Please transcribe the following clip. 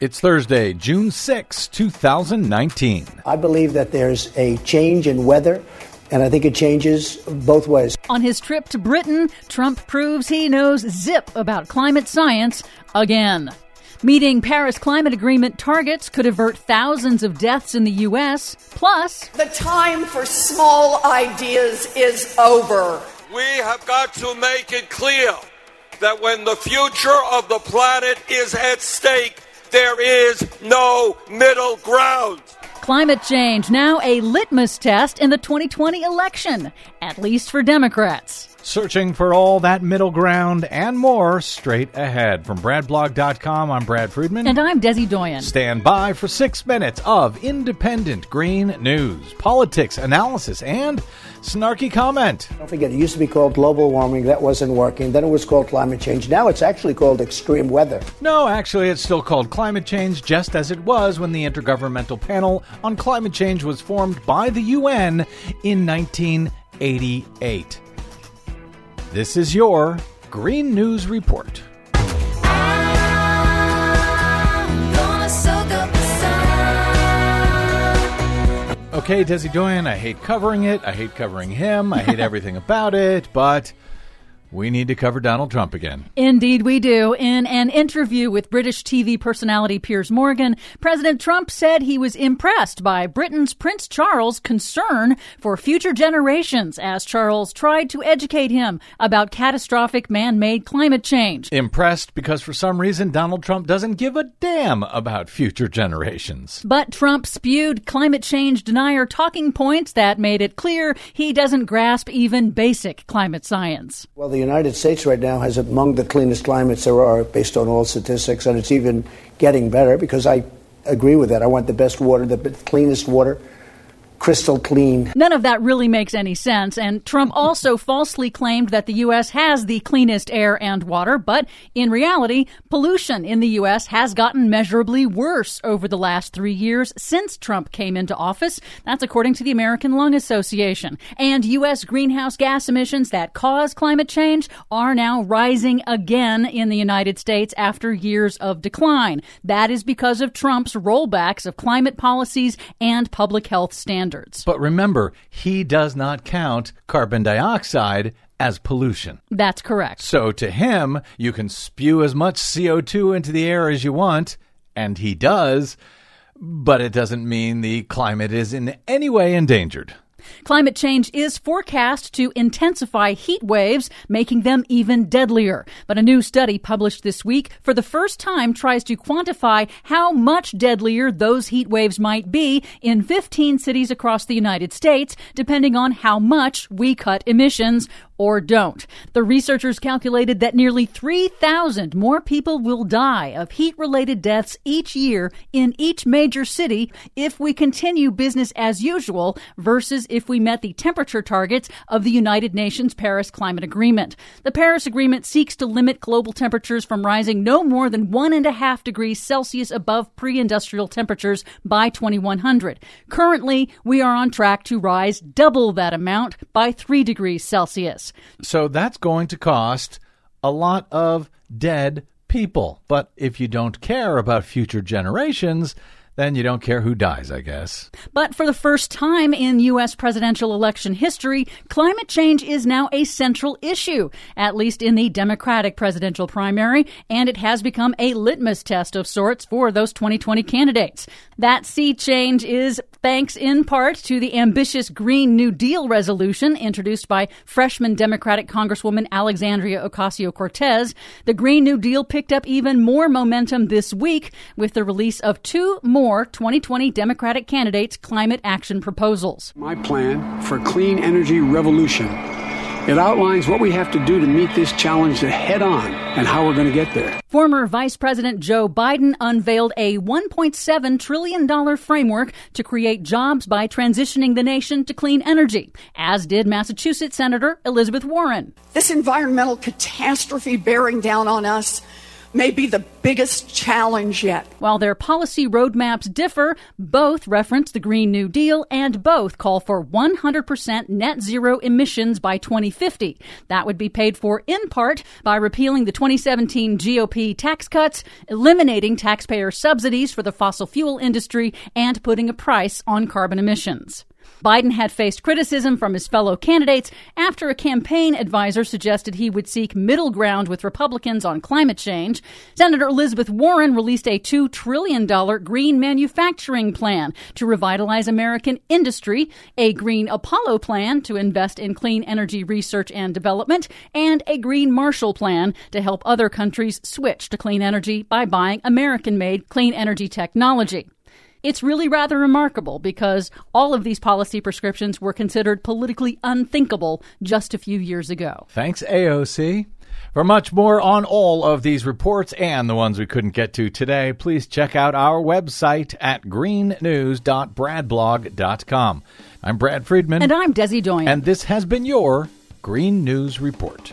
It's Thursday, June 6, 2019. I believe that there's a change in weather. And I think it changes both ways. On his trip to Britain, Trump proves he knows zip about climate science again. Meeting Paris Climate Agreement targets could avert thousands of deaths in the U.S. Plus, the time for small ideas is over. We have got to make it clear that when the future of the planet is at stake, there is no middle ground. Climate change now a litmus test in the 2020 election, at least for Democrats. Searching for all that middle ground and more straight ahead. From BradBlog.com, I'm Brad Friedman. And I'm Desi Doyen. Stand by for six minutes of independent green news, politics, analysis, and snarky comment. Don't forget, it used to be called global warming. That wasn't working. Then it was called climate change. Now it's actually called extreme weather. No, actually, it's still called climate change, just as it was when the Intergovernmental Panel on Climate Change was formed by the UN in 1988. This is your Green News Report. Okay, Desi Doyen, I hate covering it. I hate covering him. I hate everything about it, but we need to cover Donald Trump again. Indeed, we do. In an interview with British TV personality Piers Morgan, President Trump said he was impressed by Britain's Prince Charles' concern for future generations as Charles tried to educate him about catastrophic man made climate change. Impressed because for some reason Donald Trump doesn't give a damn about future generations. But Trump spewed climate change denier talking points that made it clear he doesn't grasp even basic climate science. Well, the United States right now has among the cleanest climates there are based on all statistics, and it's even getting better because I agree with that. I want the best water, the cleanest water crystal clean. None of that really makes any sense. And Trump also falsely claimed that the U.S. has the cleanest air and water. But in reality, pollution in the U.S. has gotten measurably worse over the last three years since Trump came into office. That's according to the American Lung Association. And U.S. greenhouse gas emissions that cause climate change are now rising again in the United States after years of decline. That is because of Trump's rollbacks of climate policies and public health standards standards. But remember, he does not count carbon dioxide as pollution. That's correct. So to him, you can spew as much CO2 into the air as you want, and he does, but it doesn't mean the climate is in any way endangered. Climate change is forecast to intensify heat waves, making them even deadlier. But a new study published this week for the first time tries to quantify how much deadlier those heat waves might be in 15 cities across the United States, depending on how much we cut emissions or don't. The researchers calculated that nearly 3,000 more people will die of heat related deaths each year in each major city if we continue business as usual versus if we met the temperature targets of the United Nations Paris Climate Agreement. The Paris Agreement seeks to limit global temperatures from rising no more than one and a half degrees Celsius above pre industrial temperatures by 2100. Currently, we are on track to rise double that amount by three degrees Celsius. So that's going to cost a lot of dead people. But if you don't care about future generations, then you don't care who dies, I guess. But for the first time in U.S. presidential election history, climate change is now a central issue, at least in the Democratic presidential primary, and it has become a litmus test of sorts for those 2020 candidates. That sea change is thanks in part to the ambitious Green New Deal resolution introduced by freshman Democratic Congresswoman Alexandria Ocasio Cortez. The Green New Deal picked up even more momentum this week with the release of two more 2020 Democratic candidates' climate action proposals. My plan for a clean energy revolution it outlines what we have to do to meet this challenge head on and how we're going to get there. Former Vice President Joe Biden unveiled a $1.7 trillion framework to create jobs by transitioning the nation to clean energy, as did Massachusetts Senator Elizabeth Warren. This environmental catastrophe bearing down on us may be the biggest challenge yet. While their policy roadmaps differ, both reference the Green New Deal and both call for 100% net zero emissions by 2050. That would be paid for in part by repealing the 2017 GOP tax cuts, eliminating taxpayer subsidies for the fossil fuel industry, and putting a price on carbon emissions. Biden had faced criticism from his fellow candidates after a campaign advisor suggested he would seek middle ground with Republicans on climate change. Senator Elizabeth Warren released a $2 trillion green manufacturing plan to revitalize American industry, a green Apollo plan to invest in clean energy research and development, and a green Marshall plan to help other countries switch to clean energy by buying American made clean energy technology. It's really rather remarkable because all of these policy prescriptions were considered politically unthinkable just a few years ago. Thanks, AOC. For much more on all of these reports and the ones we couldn't get to today, please check out our website at greennews.bradblog.com. I'm Brad Friedman. And I'm Desi Doyen. And this has been your Green News Report.